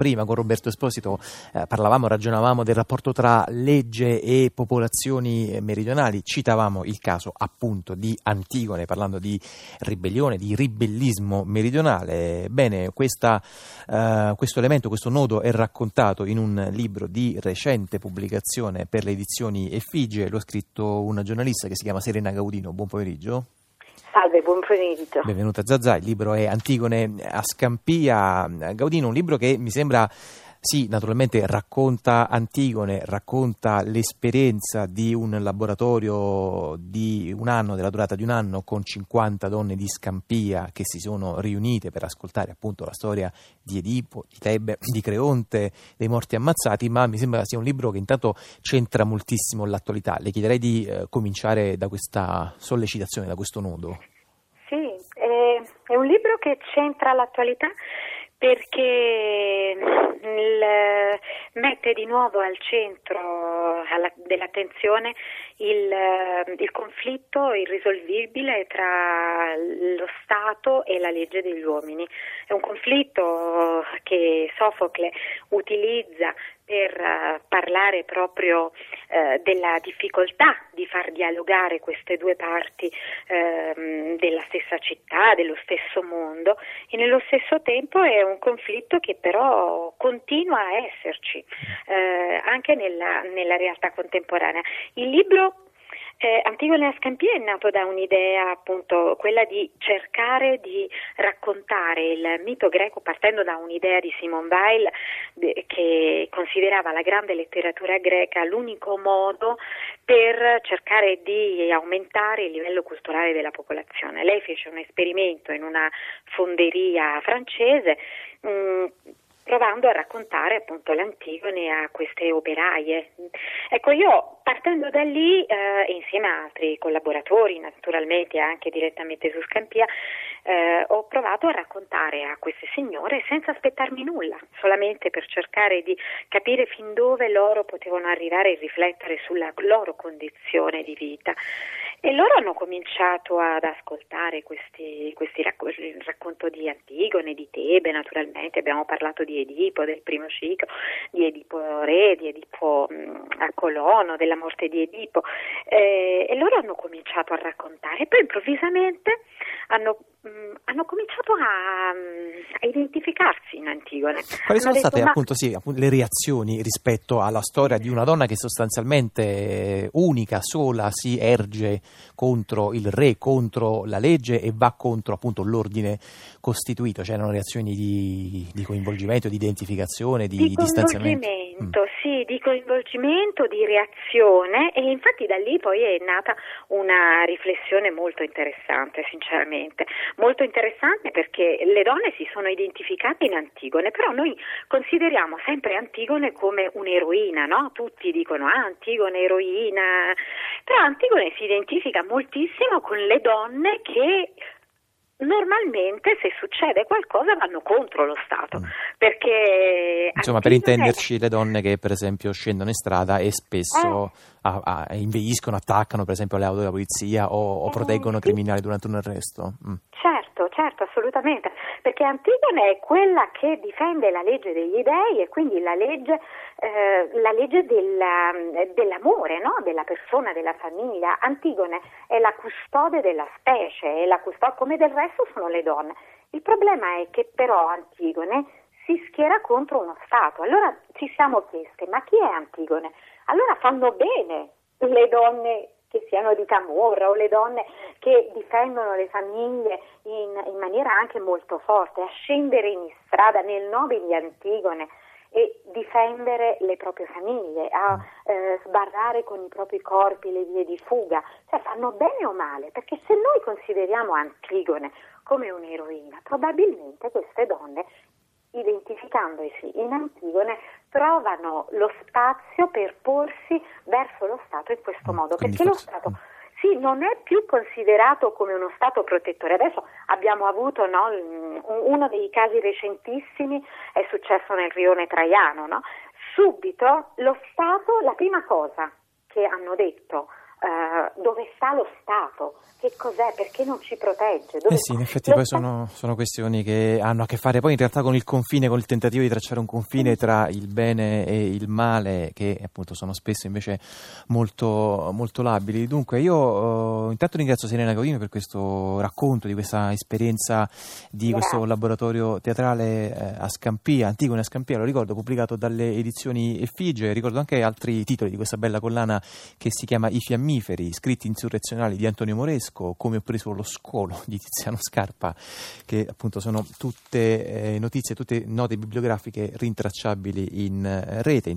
Prima con Roberto Esposito eh, parlavamo, ragionavamo del rapporto tra legge e popolazioni meridionali, citavamo il caso appunto di Antigone parlando di ribellione, di ribellismo meridionale. Bene, questa, eh, questo elemento, questo nodo è raccontato in un libro di recente pubblicazione per le edizioni Effigie, lo ha scritto una giornalista che si chiama Serena Gaudino. Buon pomeriggio. Salve, buon pomeriggio. Benvenuta Zazà, il libro è Antigone a Scampia. Gaudino, un libro che mi sembra sì, naturalmente racconta Antigone, racconta l'esperienza di un laboratorio di un anno, della durata di un anno, con 50 donne di Scampia che si sono riunite per ascoltare appunto la storia di Edipo, di Tebe, di Creonte, dei morti ammazzati, ma mi sembra sia un libro che intanto c'entra moltissimo l'attualità. Le chiederei di eh, cominciare da questa sollecitazione, da questo nodo. Sì, è, è un libro che c'entra l'attualità perché il, mette di nuovo al centro alla, dell'attenzione il, il, conflitto irrisolvibile tra lo Stato e la legge degli uomini. È un conflitto che Sofocle utilizza per uh, parlare proprio uh, della difficoltà di far dialogare queste due parti uh, della stessa città, dello stesso mondo e nello stesso tempo è un conflitto che però continua a esserci eh, anche nella, nella realtà contemporanea. Il libro eh, Antigone a Scampia è nato da un'idea appunto quella di cercare di raccontare il mito greco partendo da un'idea di Simone Weil che considerava la grande letteratura greca l'unico modo per cercare di aumentare il livello culturale della popolazione. Lei fece un esperimento in una fonderia francese mh, mm, provando a raccontare appunto l'Antigone a queste operaie. Ecco, io partendo da lì, eh, insieme a altri collaboratori, naturalmente anche direttamente su Scampia, eh, ho provato a raccontare a queste signore senza aspettarmi nulla, solamente per cercare di capire fin dove loro potevano arrivare e riflettere sulla loro condizione di vita. E loro hanno cominciato ad ascoltare questi, questi racc- il racconto di Antigone, di Tebe, naturalmente abbiamo parlato di Edipo, del primo ciclo, di Edipo Re, di Edipo mh, a Colono, della morte di Edipo. Eh, e loro hanno cominciato a raccontare, e poi improvvisamente hanno, mh, hanno cominciato a, a, identificarsi in Antigone. Quali hanno sono state ma... appunto, sì, le reazioni rispetto alla storia di una donna che sostanzialmente unica, sola, si erge contro il re, contro la legge e va contro appunto l'ordine costituito? C'erano reazioni di, di coinvolgimento, di identificazione, di, di distanziamento? Mm. Di coinvolgimento, di reazione e infatti da lì poi è nata una riflessione molto interessante, sinceramente. Molto interessante perché le donne si sono identificate in Antigone, però noi consideriamo sempre Antigone come un'eroina, no? Tutti dicono ah, Antigone eroina, però Antigone si identifica moltissimo con le donne che normalmente se succede qualcosa vanno contro lo Stato. Mm. Perché Insomma, per intenderci, le donne che per esempio scendono in strada e spesso eh. a, a, inveiscono, attaccano per esempio le auto della polizia o, o eh, proteggono sì. criminali durante un arresto. Mm. Certo, perché Antigone è quella che difende la legge degli dei e quindi la legge, eh, la legge della, dell'amore, no? della persona, della famiglia. Antigone è la custode della specie, la custode, come del resto sono le donne. Il problema è che però Antigone si schiera contro uno Stato. Allora ci siamo chieste, ma chi è Antigone? Allora fanno bene le donne che siano di Camorra o le donne che difendono le famiglie in, in maniera anche molto forte, a scendere in strada nel nome di Antigone e difendere le proprie famiglie, a eh, sbarrare con i propri corpi le vie di fuga, cioè fanno bene o male, perché se noi consideriamo Antigone come un'eroina, probabilmente queste donne identificandosi in Antigone, trovano lo spazio per porsi verso lo Stato in questo modo, Quindi perché forse... lo Stato sì, non è più considerato come uno Stato protettore. Adesso abbiamo avuto no, uno dei casi recentissimi, è successo nel rione Traiano. No? Subito lo Stato, la prima cosa che hanno detto uh, dove sta lo Stato, che cos'è, perché non ci protegge. Dove eh sì, in effetti poi sono, sono, questioni che hanno a che fare poi in realtà con il confine, con il tentativo di tracciare un confine tra il bene e il male, che appunto sono spesso invece molto, molto labili. Dunque io uh, intanto ringrazio Serena Gaudino per questo racconto di questa esperienza di Grazie. questo laboratorio teatrale eh, a Scampia, Antigone a Scampia, lo ricordo, pubblicato dalle edizioni Effigie, ricordo anche altri titoli di questa bella collana che si chiama I fiammiferi, scritti insurrezionali di Antonio Moresco, come ho preso lo scolo di Tiziano Scarpa, che appunto sono tutte eh, notizie, tutte note bibliografiche rintracciabili in eh, rete.